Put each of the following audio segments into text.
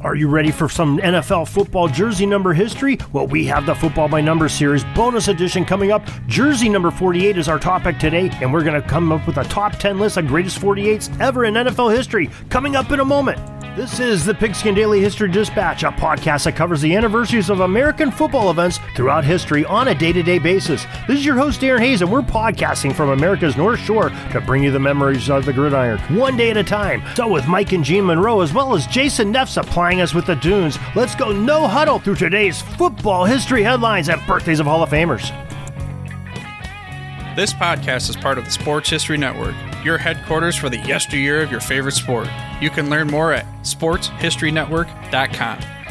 Are you ready for some NFL football jersey number history? Well, we have the Football by Number series bonus edition coming up. Jersey number 48 is our topic today, and we're going to come up with a top 10 list of greatest 48s ever in NFL history coming up in a moment. This is the Pigskin Daily History Dispatch, a podcast that covers the anniversaries of American football events throughout history on a day to day basis. This is your host, Darin Hayes, and we're podcasting from America's North Shore to bring you the memories of the gridiron, one day at a time. So, with Mike and Gene Monroe, as well as Jason Neff supplying us with the dunes, let's go no huddle through today's football history headlines and birthdays of Hall of Famers. This podcast is part of the Sports History Network, your headquarters for the yesteryear of your favorite sport. You can learn more at sportshistorynetwork.com.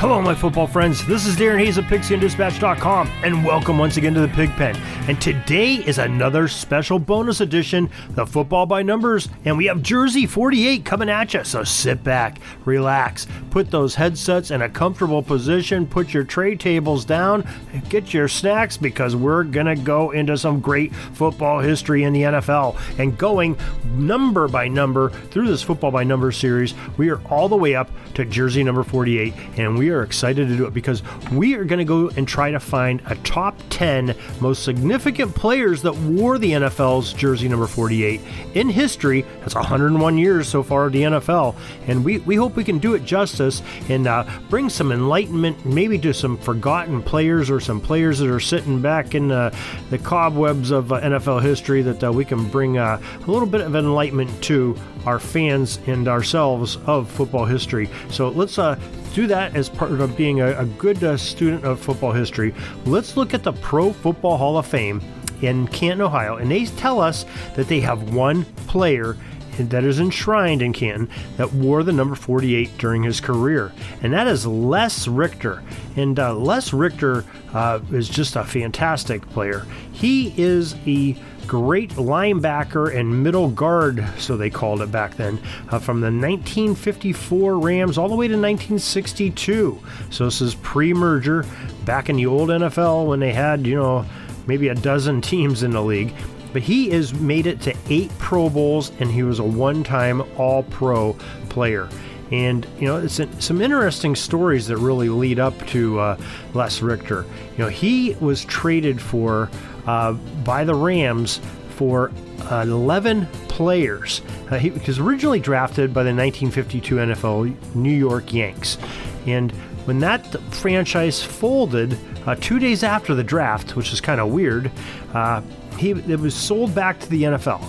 Hello, my football friends. This is Darin Hayes of PigskinDispatch.com, and welcome once again to the Pigpen. And today is another special bonus edition, the Football by Numbers, and we have Jersey 48 coming at you. So sit back, relax, put those headsets in a comfortable position, put your tray tables down, and get your snacks because we're gonna go into some great football history in the NFL. And going number by number through this Football by Numbers series, we are all the way up to Jersey number 48, and we are excited to do it because we are going to go and try to find a top 10 most significant players that wore the NFL's jersey number 48 in history. That's 101 years so far of the NFL, and we, we hope we can do it justice and uh, bring some enlightenment, maybe to some forgotten players or some players that are sitting back in uh, the cobwebs of uh, NFL history that uh, we can bring uh, a little bit of enlightenment to our fans and ourselves of football history. So let's uh, do that as part of being a, a good uh, student of football history. Let's look at the Pro Football Hall of Fame in Canton, Ohio, and they tell us that they have one player that is enshrined in Canton that wore the number 48 during his career, and that is Les Richter. And uh, Les Richter uh, is just a fantastic player. He is a great linebacker and middle guard, so they called it back then, uh, from the 1954 Rams all the way to 1962. So this is pre merger, back in the old NFL when they had, you know, maybe a dozen teams in the league. But he has made it to eight Pro Bowls and he was a one time All Pro player. And you know, it's some interesting stories that really lead up to uh, Les Richter. You know, he was traded for uh, by the Rams for 11 players. Uh, he was originally drafted by the 1952 NFL New York Yanks. And when that franchise folded uh, two days after the draft, which is kind of weird, uh, he it was sold back to the NFL.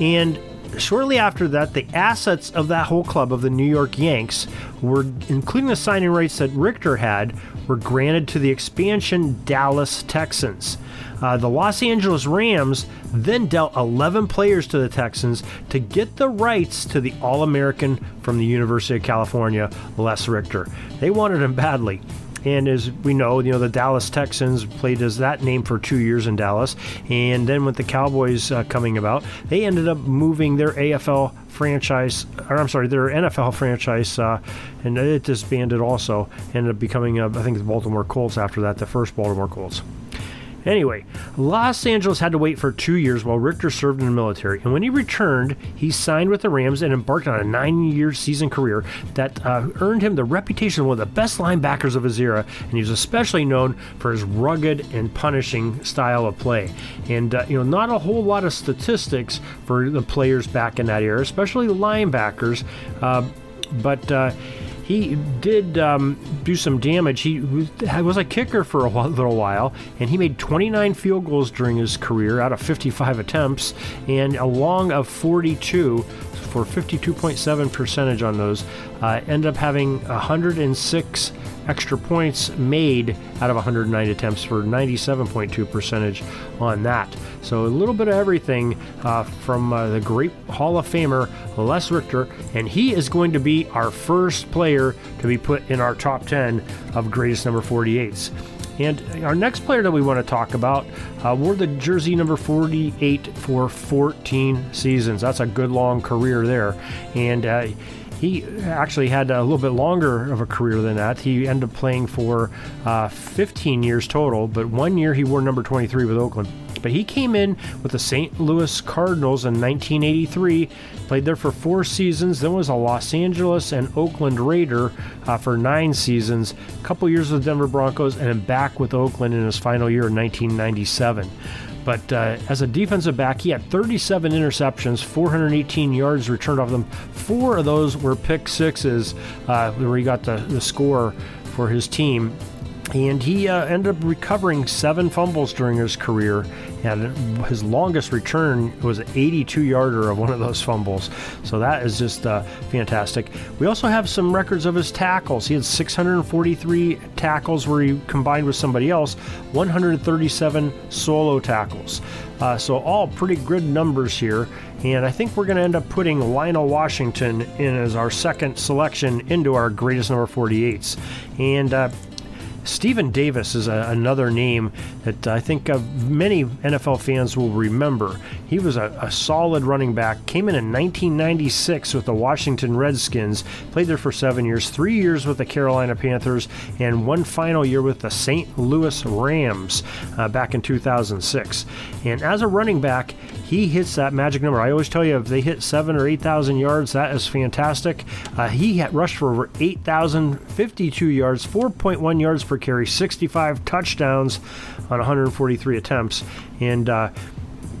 And shortly after that, the assets of that whole club of the New York Yanks were, including the signing rights that Richter had, were granted to the expansion Dallas Texans. Uh, the Los Angeles Rams then dealt 11 players to the Texans to get the rights to the All American from the University of California, Les Richter. They wanted him badly. And as we know, you know the Dallas Texans played as that name for two years in Dallas, and then with the Cowboys uh, coming about, they ended up moving their AFL franchise, or I'm sorry, their NFL franchise, uh, and it disbanded also, ended up becoming, uh, I think, the Baltimore Colts after that, the first Baltimore Colts. Anyway, Los Angeles had to wait for two years while Richter served in the military, and when he returned, he signed with the Rams and embarked on a nine year season career that uh, earned him the reputation of one of the best linebackers of his era, and he was especially known for his rugged and punishing style of play. And, uh, you know, not a whole lot of statistics for the players back in that era, especially linebackers, uh, but uh, he did um, do some damage. He was a kicker for a little while, and he made 29 field goals during his career out of 55 attempts, and a long of 42 for 52.7 percentage on those. Uh, end up having 106 extra points made out of 109 attempts for 97.2 percentage on that. So a little bit of everything uh, from uh, the great Hall of Famer Les Richter, and he is going to be our first player to be put in our top 10 of greatest number 48s. And our next player that we want to talk about uh, wore the jersey number 48 for 14 seasons. That's a good long career there. And uh, he actually had a little bit longer of a career than that. He ended up playing for uh, 15 years total, but one year he wore number 23 with Oakland. But he came in with the St. Louis Cardinals in 1983, played there for four seasons, then was a Los Angeles and Oakland Raider uh, for nine seasons, a couple years with Denver Broncos, and then back with Oakland in his final year in 1997. But uh, as a defensive back, he had 37 interceptions, 418 yards returned off them. Four of those were pick sixes, uh, where he got the, the score for his team and he uh, ended up recovering seven fumbles during his career. And his longest return was an 82 yarder of one of those fumbles. So that is just uh, fantastic. We also have some records of his tackles. He had 643 tackles where he combined with somebody else, 137 solo tackles. Uh, so, all pretty good numbers here. And I think we're going to end up putting Lionel Washington in as our second selection into our greatest number 48s. And uh, Stephen Davis is a, another name that I think uh, many NFL fans will remember. He was a, a, solid running back, came in in 1996 with the Washington Redskins, played there for seven years, three years with the Carolina Panthers, and one final year with the St. Louis Rams uh, back in 2006. And as a running back, he hits that magic number. I always tell you if they hit seven or 8,000 yards, that is fantastic. Uh, he had rushed for over 8,052 yards, 4.1 yards per carry, 65 touchdowns on 143 attempts, and uh,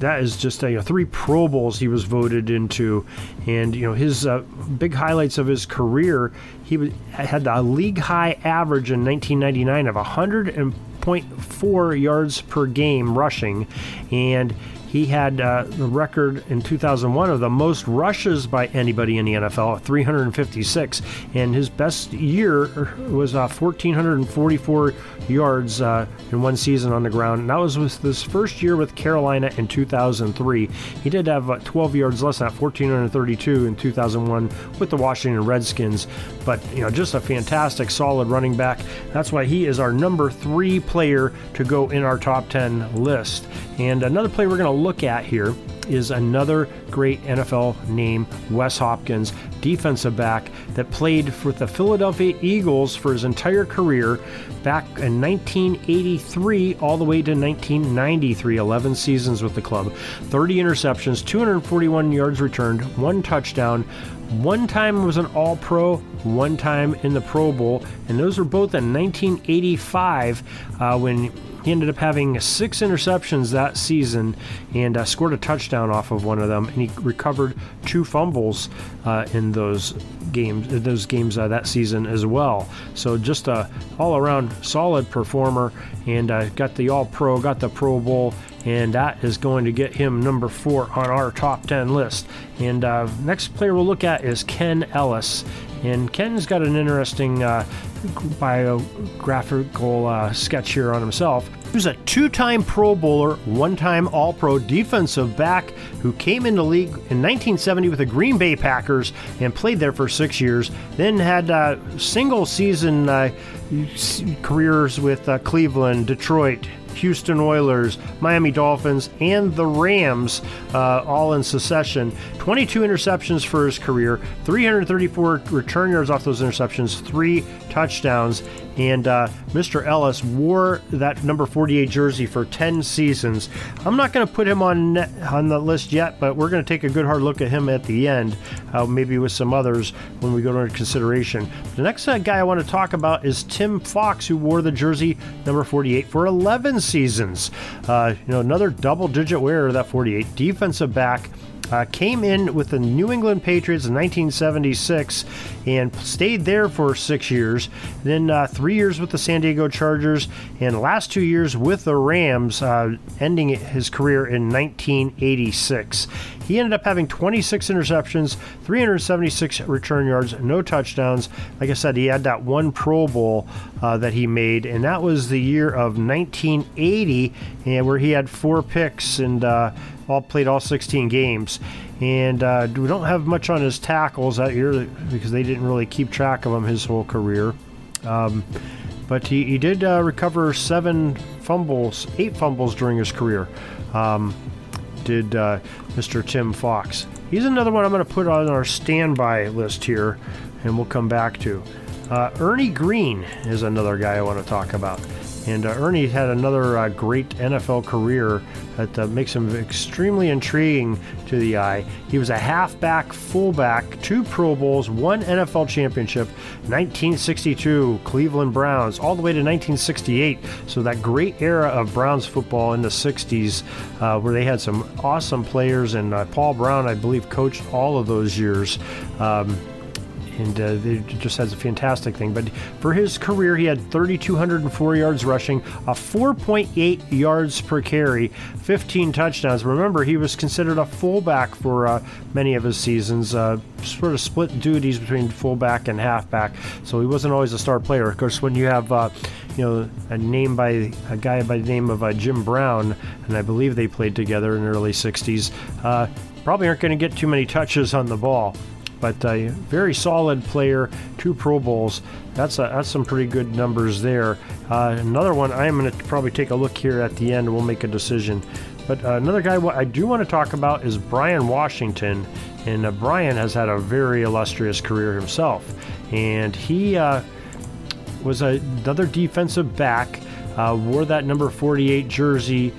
that is just uh, you know, three Pro Bowls he was voted into, and you know his uh, big highlights of his career. He had the league high average in 1999 of 100.4 yards per game rushing, and he had uh, the record in 2001 of the most rushes by anybody in the NFL, 356, and his best year was uh, 1,444 yards uh, in one season on the ground. And that was with his first year with Carolina in 2003. He did have uh, 12 yards less than that, 1,432 in 2001 with the Washington Redskins. But you know, just a fantastic, solid running back. That's why he is our number three player to go in our top 10 list. And another player we're going to look at here is another great NFL name, Wes Hopkins, defensive back that played for the Philadelphia Eagles for his entire career back in 1983 all the way to 1993, 11 seasons with the club. 30 interceptions, 241 yards returned, one touchdown. One time was an All Pro, one time in the Pro Bowl, and those were both in 1985 uh, when he ended up having six interceptions that season and uh, scored a touchdown off of one of them, and he recovered two fumbles uh, in those games. Those games uh, that season as well. So just a all-around solid performer, and uh, got the All-Pro, got the Pro Bowl, and that is going to get him number four on our top 10 list. And uh, next player we'll look at is Ken Ellis. And Ken's got an interesting uh, biographical uh, sketch here on himself. He was a two time Pro Bowler, one time All Pro defensive back who came into league in 1970 with the Green Bay Packers and played there for six years. Then had uh, single season uh, careers with uh, Cleveland, Detroit, Houston Oilers, Miami Dolphins, and the Rams, uh, all in succession. 22 interceptions for his career, 334 return yards off those interceptions, three touchdowns, and uh, Mr. Ellis wore that number 48 jersey for 10 seasons. I'm not going to put him on on the list yet, but we're going to take a good hard look at him at the end, uh, maybe with some others when we go into consideration. The next uh, guy I want to talk about is Tim Fox, who wore the jersey number 48 for 11 seasons. Uh, you know, another double-digit wearer of that 48, defensive back. Uh, came in with the New England Patriots in 1976 and stayed there for six years. Then uh, three years with the San Diego Chargers, and last two years with the Rams, uh, ending his career in 1986. He ended up having 26 interceptions, 376 return yards, no touchdowns. Like I said, he had that one Pro Bowl uh, that he made, and that was the year of 1980, and where he had four picks and uh, all played all 16 games. And uh, we don't have much on his tackles that year because they didn't really keep track of him his whole career. Um, but he, he did uh, recover seven fumbles, eight fumbles during his career. Um, did uh, Mr. Tim Fox. He's another one I'm going to put on our standby list here, and we'll come back to. Uh, Ernie Green is another guy I want to talk about. And uh, Ernie had another uh, great NFL career that uh, makes him extremely intriguing to the eye. He was a halfback, fullback, two Pro Bowls, one NFL championship, 1962 Cleveland Browns, all the way to 1968. So that great era of Browns football in the 60s, uh, where they had some awesome players, and uh, Paul Brown, I believe, coached all of those years. Um, and uh, it just has a fantastic thing. But for his career, he had 3,204 yards rushing, a 4.8 yards per carry, 15 touchdowns. Remember, he was considered a fullback for uh, many of his seasons, uh, sort of split duties between fullback and halfback. So he wasn't always a star player. Of course, when you have uh, you know, a name by a guy by the name of uh, Jim Brown, and I believe they played together in the early 60s. Uh, probably aren't going to get too many touches on the ball but a very solid player, two Pro Bowls. That's a, that's some pretty good numbers there. Uh, another one I'm going to probably take a look here at the end. We'll make a decision. But uh, another guy I do want to talk about is Brian Washington, and uh, Brian has had a very illustrious career himself, and he uh, was a, another defensive back. Uh, wore that number 48 jersey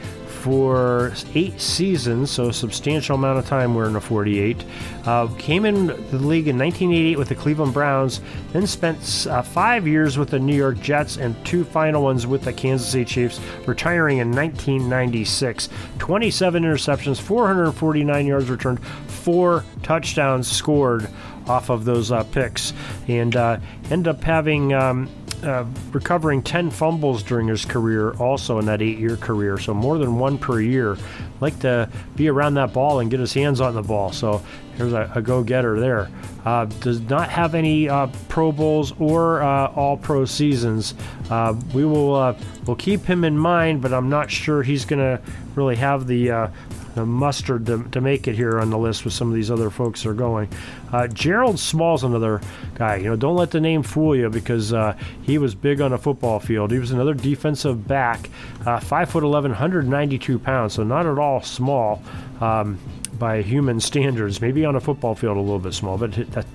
for eight seasons, so a substantial amount of time wearing a 48. Uh, came in the league in 1988 with the Cleveland Browns, then spent uh, five years with the New York Jets and two final ones with the Kansas City Chiefs, retiring in 1996. 27 interceptions, 449 yards returned, four touchdowns scored off of those uh, picks, and uh, ended up having. Um, uh, recovering 10 fumbles during his career, also in that eight year career, so more than one per year. Like to be around that ball and get his hands on the ball, so here's a, a go getter there. Uh, does not have any uh, Pro Bowls or uh, All Pro seasons. Uh, we will uh, we'll keep him in mind, but I'm not sure he's going to really have the the mustard to, to make it here on the list with some of these other folks that are going. Uh, Gerald Small's another guy. You know, don't let the name fool you because uh, he was big on a football field. He was another defensive back, uh, five foot 11, 192 pounds, so not at all small. Um, by human standards, maybe on a football field a little bit small, but that,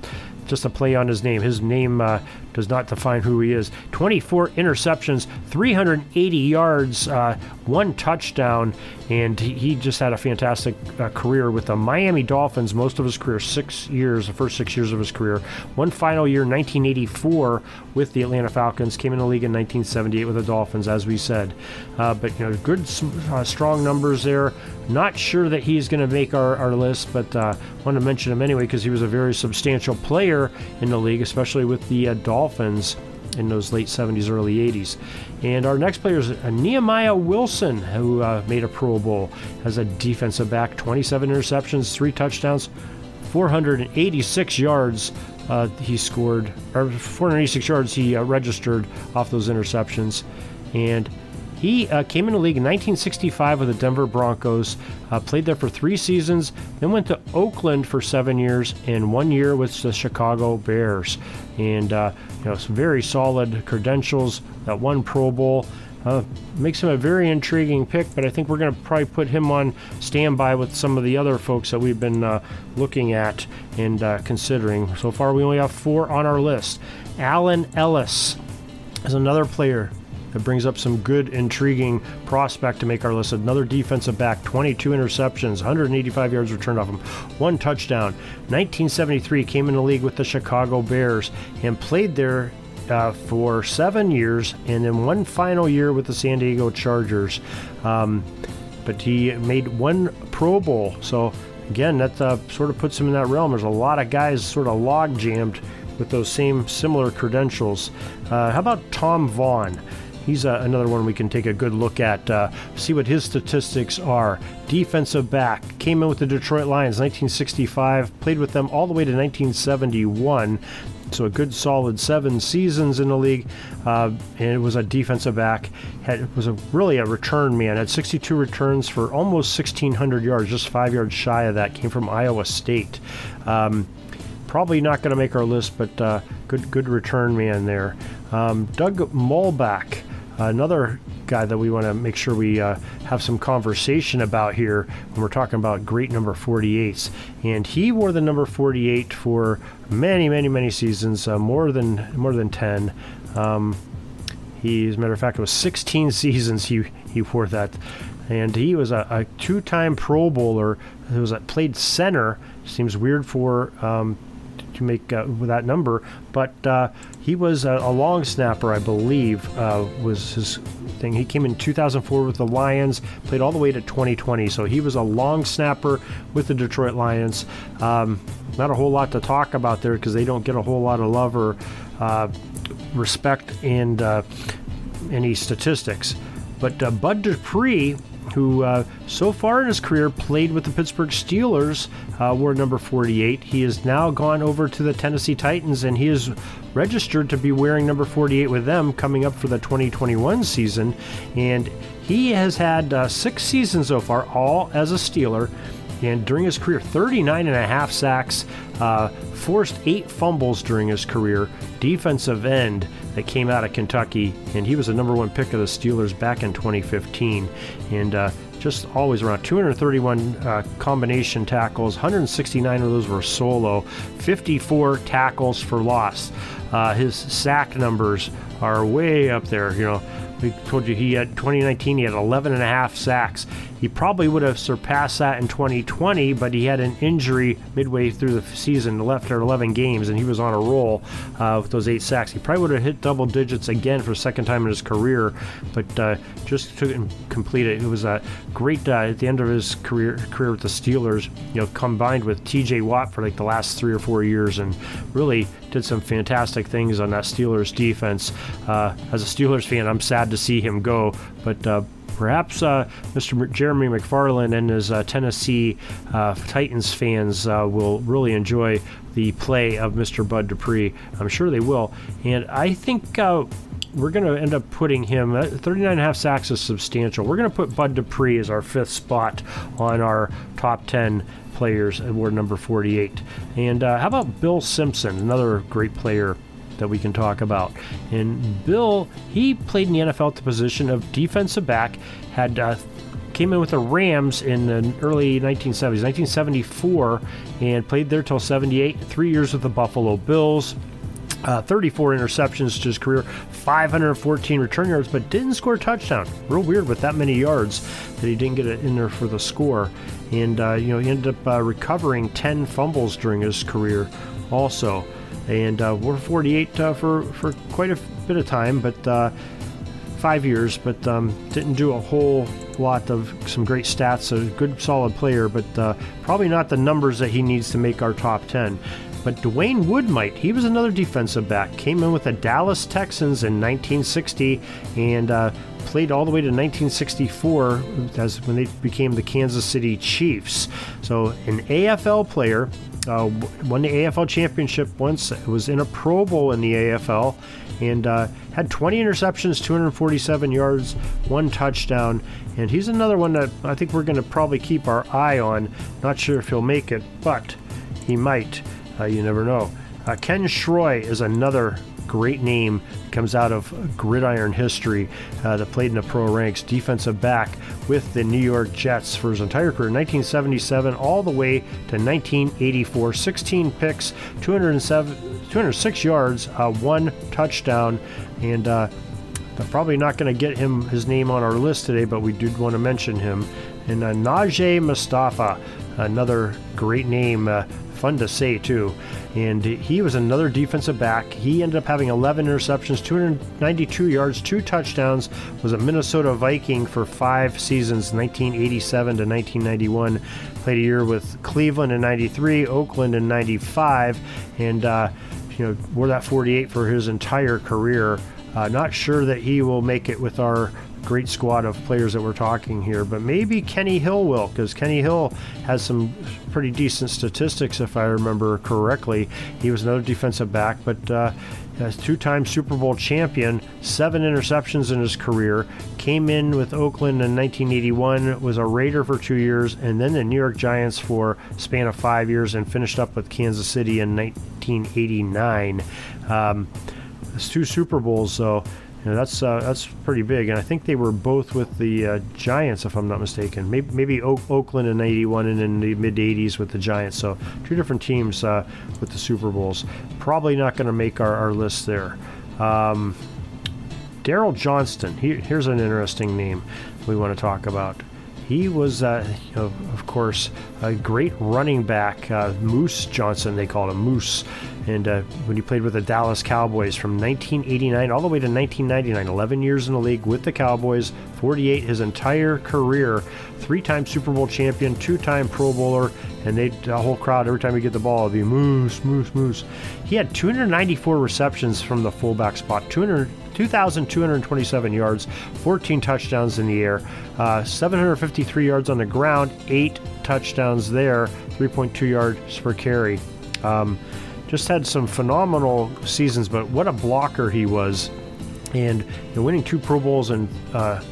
just a play on his name. His name uh, does not define who he is. 24 interceptions, 380 yards, uh, one touchdown, and he, just had a fantastic uh, career with the Miami Dolphins. Most of his career, six years, the first six years of his career. One final year, 1984, with the Atlanta Falcons. Came in the league in 1978 with the Dolphins, as we said. Uh, but you know, good, uh, strong numbers there. Not sure that he's going to make our, our list, but uh, want to mention him anyway because he was a very substantial player in the league, especially with the uh, Dolphins in those late 70s, early 80s. And our next player is uh, Nehemiah Wilson, who uh, made a Pro Bowl as a defensive back, 27 interceptions, three touchdowns, 486 yards. Uh, he scored, or 486 yards he uh, registered off those interceptions. And he uh, came in the league in 1965 with the Denver Broncos, uh, played there for three seasons, then went to Oakland for seven years and one year with the Chicago Bears. And, uh, you know, some very solid credentials, that one Pro Bowl. Uh, makes him a very intriguing pick, but I think we're going to probably put him on standby with some of the other folks that we've been uh, looking at and uh, considering. So far, we only have four on our list. Allan Ellis is another player it brings up some good, intriguing prospect to make our list. Another defensive back, 22 interceptions, 185 yards returned off him, one touchdown. 1973 came in the league with the Chicago Bears and played there uh, for seven years and then one final year with the San Diego Chargers. Um, but he made one Pro Bowl, so again, that uh, sort of puts him in that realm. There's a lot of guys sort of log jammed with those same similar credentials. Uh, how about Tom Vaughn? He's uh, another one we can take a good look at, uh, see what his statistics are. Defensive back, came in with the Detroit Lions 1965, played with them all the way to 1971. So a good solid seven seasons in the league, uh, and it was a defensive back. Had was a really a return man. Had 62 returns for almost 1,600 yards, just five yards shy of that. Came from Iowa State. Um, probably not going to make our list, but uh, good good return man there. Um, Doug Muhlbach Another guy that we want to make sure we uh, have some conversation about here when we're talking about great number 48s. And he wore the number 48 for many, many, many seasons, uh, more than more than 10. Um, he, as a matter of fact, it was 16 seasons he, he wore that. And he was a, a two time Pro Bowler who was a, played center. Seems weird for um, to make uh, that number, but uh, he was a, a, long snapper, I believe, uh, was his thing. He came in 2004 with the Lions, played all the way to 2020, so he was a long snapper with the Detroit Lions. Um, not a whole lot to talk about there because they don't get a whole lot of love or uh, respect and uh, any statistics. But Bud Dupree who uh, so far in his career played with the Pittsburgh Steelers, uh, wore number 48. He has now gone over to the Tennessee Titans and he is registered to be wearing number 48 with them coming up for the 2021 season. And he has had uh, six seasons so far, all as a Steeler. And during his career, 39 and a half sacks, uh, forced eight fumbles during his career, defensive end that came out of Kentucky, and he was the number one pick of the Steelers back in 2015. And uh, just always around 231 uh, combination tackles, 169 of those were solo, 54 tackles for loss. Uh, his sack numbers are way up there. You know, we told you he had 2019 he had 11 and a half sacks. He probably would have surpassed that in 2020, but he had an injury midway through the season, left after 11 games, and he was on a roll uh, with those eight sacks. He probably would have hit double digits again for the second time in his career, but uh, just took and completed. It It was a great uh, at the end of his career career with the Steelers. You know, combined with T.J. Watt for like the last three or four years, and really did some fantastic things on that Steelers defense. Uh, as a Steelers fan, I'm sad to see him go, but uh, perhaps uh, Mr. Jeremy McFarland and his uh, Tennessee uh, Titans fans uh, will really enjoy the play of Mr. Bud Dupree. I'm sure they will. And I think uh, we're going to end up putting him at 39 and a half sacks is substantial. We're going to put Bud Dupree as our fifth spot on our top 10 players award number 48. And uh, how about Bill Simpson, another great player that we can talk about? And Bill, he played in the NFL at the position of defensive back, had uh, came in with the Rams in the early 1970s, 1974, and played there till 78. Three years with the Buffalo Bills. Uh, 34 interceptions to his career, 514 return yards, but didn't score a touchdown. Real weird with that many yards that he didn't get it in there for the score. And, uh, you know, he ended up uh, recovering 10 fumbles during his career also. And uh, we're 48 uh, for, for quite a bit of time, but uh, five years, but um, didn't do a whole lot of some great stats. A good, solid player, but uh, probably not the numbers that he needs to make our top 10. But Duane Wood might. he was another defensive back, came in with the Dallas Texans in 1960 and uh, played all the way to 1964 as when they became the Kansas City Chiefs. So an AFL player, uh, won the AFL championship once, was in a Pro Bowl in the AFL, and uh, had 20 interceptions, 247 yards, one touchdown. And he's another one that I think we're going to probably keep our eye on. Not sure if he'll make it, but he might. Uh, you never know. Uh, Ken Schroy is another great name comes out of gridiron history uh, that played in the pro ranks. Defensive back with the new york jets for his entire career 1977 all the way to 1984 16 picks 207 206 yards uh, one touchdown and uh, probably not going to get him his name on our list today but we did want to mention him. And uh, Najee Mustafaa another great name uh, fun to say too. And he was another defensive back. He ended up having 11 interceptions, 292 yards, two touchdowns. Was a Minnesota Viking for five seasons, 1987 to 1991. Played a year with Cleveland in '93, Oakland in '95, and uh, you know wore that 48 for his entire career. Uh, not sure that he will make it with our great squad of players that we're talking here, but maybe Kenny Hill will, because Kenny Hill has some pretty decent statistics, if I remember correctly. He was another defensive back, but uh, two-time Super Bowl champion, seven interceptions in his career, came in with Oakland in 1981, was a Raider for two years, and then the New York Giants for span of five years, and finished up with Kansas City in 1989. Um, it's two Super Bowls, so know, that's uh, that's pretty big, and I think they were both with the uh, Giants, if I'm not mistaken. Maybe, maybe o- Oakland in '81 and in the mid '80s with the Giants. So two different teams uh, with the Super Bowls. Probably not going to make our, our list there. Um, Daryl Johnston. He, here's an interesting name we want to talk about. He was, uh, of course, a great running back. Uh, Moose Johnston, they called him Moose. And uh, when he played with the Dallas Cowboys from 1989 all the way to 1999, 11 years in the league with the Cowboys, 48 his entire career, three time Super Bowl champion, two time Pro Bowler, and they the whole crowd every time he get the ball it'd be Moose, Moose, Moose. He had 294 receptions from the fullback spot, 200. 2,227 yards, 14 touchdowns in the air, uh, 753 yards on the ground, eight touchdowns there, 3.2 yards per carry. Um, just had some phenomenal seasons, but what a blocker he was. And you know, winning two Pro Bowls and uh,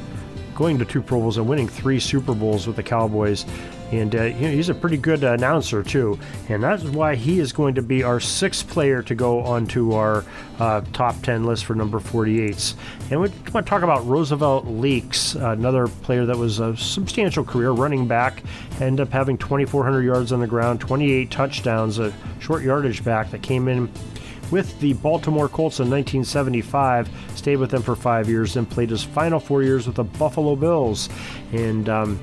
going to two Pro Bowls and winning three Super Bowls with the Cowboys and uh, you know, he's a pretty good announcer too, and that's why he is going to be our sixth player to go onto our uh, top 10 list for number 48s. And we want to talk about Roosevelt Leaks, another player that was a substantial career running back, ended up having 2,400 yards on the ground, 28 touchdowns, a short yardage back that came in with the Baltimore Colts in 1975, stayed with them for five years, and played his final four years with the Buffalo Bills. And um,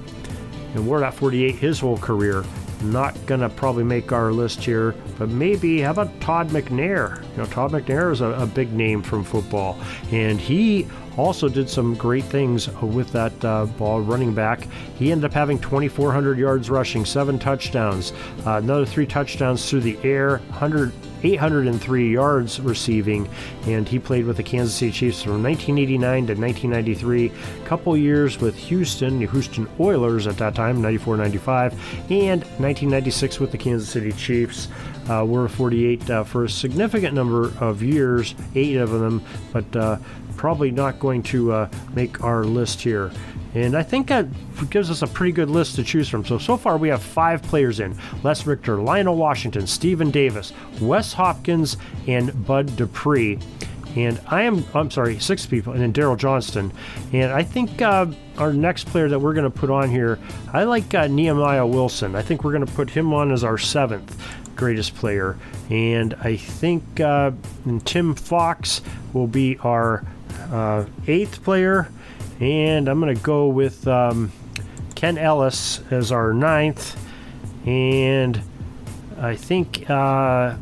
and wore that 48 his whole career. Not gonna probably make our list here, but maybe how about Todd McNair? You know, Todd McNair is a, a big name from football, and he also did some great things with that uh, ball running back. He ended up having 2,400 yards rushing, seven touchdowns, uh, another three touchdowns through the air, 100 803 yards receiving, and he played with the Kansas City Chiefs from 1989 to 1993. A couple years with Houston, the Houston Oilers at that time, 94 95, and 1996 with the Kansas City Chiefs. Uh, were 48 uh, for a significant number of years, eight of them, but uh, probably not going to uh, make our list here. And I think that gives us a pretty good list to choose from. So, so far we have five players in Les Richter, Lionel Washington, Stephen Davis, Wes Hopkins, and Bud Dupree. And I am, I'm sorry, six people, and then Daryl Johnston. And I think uh, our next player that we're going to put on here, I like uh, Nehemiah Wilson. I think we're going to put him on as our seventh greatest player. And I think uh, Tim Fox will be our uh, eighth player. And I'm going to go with um, Ken Ellis as our ninth. And I think uh,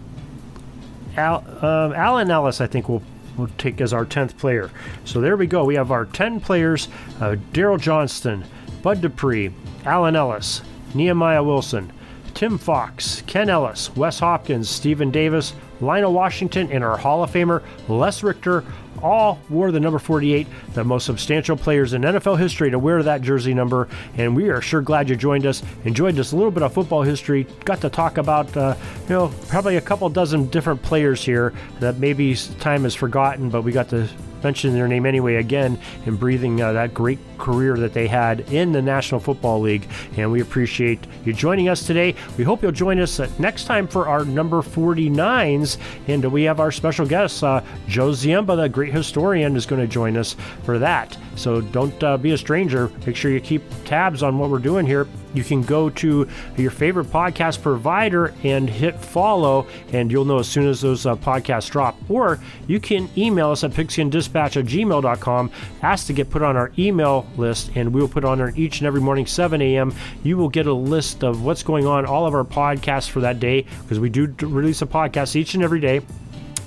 Al, uh, Allan Ellis, I think, will, will take as our 10th player. So there we go. We have our 10 players uh, Daryl Johnston, Bud Dupree, Allan Ellis, Nehemiah Wilson, Tim Fox, Ken Ellis, Wes Hopkins, Stephen Davis, Lionel Washington, and our Hall of Famer, Les Richter, all wore the number 48, the most substantial players in NFL history to wear that jersey number. And we are sure glad you joined us, enjoyed just a little bit of football history, got to talk about, uh, you know, probably a couple dozen different players here that maybe time is forgotten, but we got to mention their name anyway again and breathing uh, that great career that they had in the National Football League. And we appreciate you joining us today. We hope you'll join us next time for our number 49s. And we have our special guest, uh, Joe Ziemba, the great historian, is going to join us for that. So don't uh, be a stranger. Make sure you keep tabs on what we're doing here you can go to your favorite podcast provider and hit follow, and you'll know as soon as those uh, podcasts drop. Or you can email us at pigskindispatch at gmail.com, ask to get put on our email list, and we will put on there each and every morning, 7 a.m. You will get a list of what's going on, all of our podcasts for that day, because we do release a podcast each and every day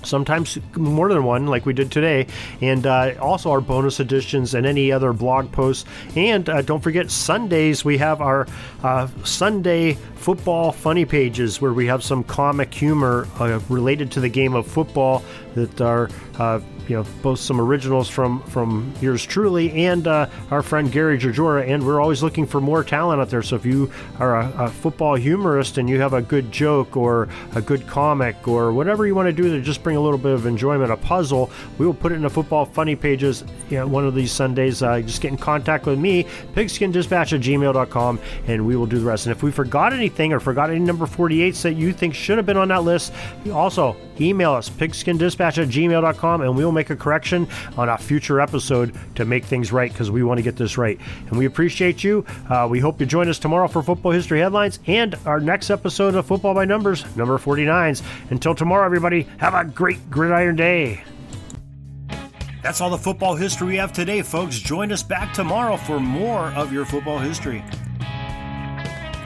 sometimes more than one, like we did today, and uh, also our bonus editions and any other blog posts. And uh, don't forget, Sundays we have our uh, Sunday football funny pages where we have some comic humor uh, related to the game of football that are uh, you know both some originals from from yours truly and uh, our friend Gary Jajora and we're always looking for more talent out there. So if you are a, a, football humorist and you have a good joke or a good comic or whatever you want to do to just bring a little bit of enjoyment a puzzle we will put it in the football funny pages you know, one of these Sundays. Uh, just get in contact with me pigskindispatch at gmail.com and we will do the rest. And if we forgot anything or forgot any number 48s that you think should have been on that list also email us pigskindispatch at gmail.com and we'll make a correction on a future episode to make things right because we want to get this right. And we appreciate you. Uh, we hope you join us tomorrow for Football History Headlines and our next episode of Football by Numbers, number 49s. Until tomorrow, everybody, have a great gridiron day. That's all the football history we have today, folks. Join us back tomorrow for more of your football history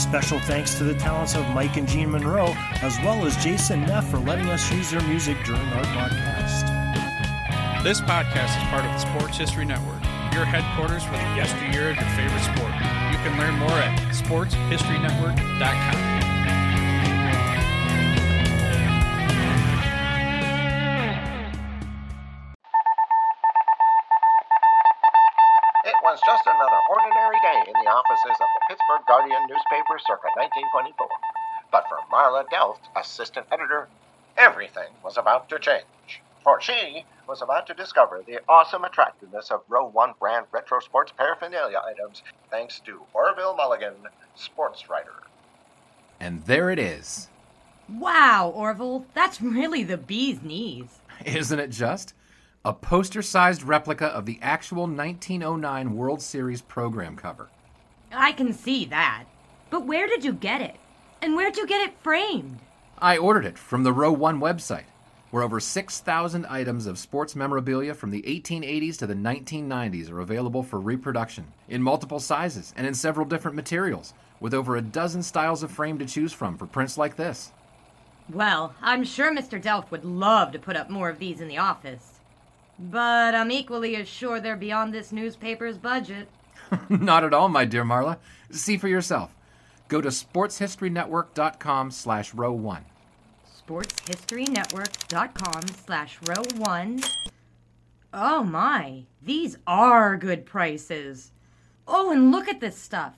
Special thanks to the talents of Mike and Jean Monroe, as well as Jason Neff for letting us use their music during our podcast. This podcast is part of the Sports History Network, your headquarters for the yesteryear of your favorite sport. You can learn more at sportshistorynetwork.com. newspaper circa 1924. But for Marla Delft, assistant editor, everything was about to change. For she was about to discover the awesome attractiveness of Row 1 brand retro sports paraphernalia items thanks to Orville Mulligan, sports writer. And there it is. Wow, Orville, that's really the bee's knees. Isn't it just? A poster sized replica of the actual 1909 World Series program cover. I can see that. But where did you get it? And where'd you get it framed? I ordered it from the Row 1 website, where over 6,000 items of sports memorabilia from the 1880s to the 1990s are available for reproduction in multiple sizes and in several different materials, with over a dozen styles of frame to choose from for prints like this. Well, I'm sure Mr. Delft would love to put up more of these in the office. But I'm equally as sure they're beyond this newspaper's budget. Not at all, my dear Marla. See for yourself. Go to sportshistorynetwork.com slash row one. Sportshistorynetwork.com slash row one. Oh my, these are good prices. Oh, and look at this stuff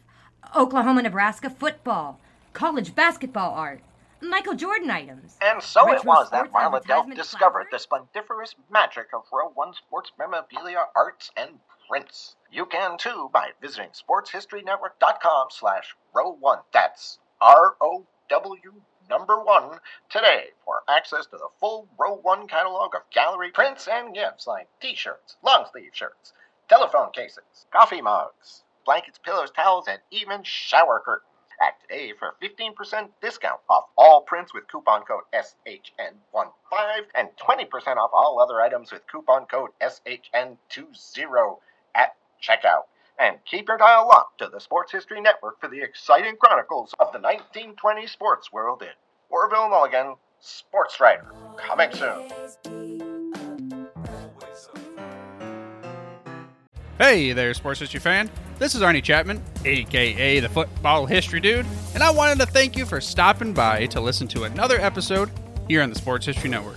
Oklahoma Nebraska football, college basketball art, Michael Jordan items. And so it was that Marla Delft discovered the splendiferous magic of Row 1 sports memorabilia, arts, and prints. You can too by visiting sportshistorynetwork.com slash row one. That's R-O-W number one today for access to the full row one catalog of gallery prints and gifts like t-shirts, long sleeve shirts, telephone cases, coffee mugs, blankets, pillows, towels, and even shower curtains. Act today for 15% discount off all prints with coupon code SHN15 and 20% off all other items with coupon code SHN20 at checkout. And keep your dial locked to the Sports History Network for the exciting chronicles of the 1920 sports world in Orville Mulligan, sports writer. Coming soon. Hey there, sports history fan. This is Arnie Chapman, aka the Football History Dude, and I wanted to thank you for stopping by to listen to another episode here on the Sports History Network.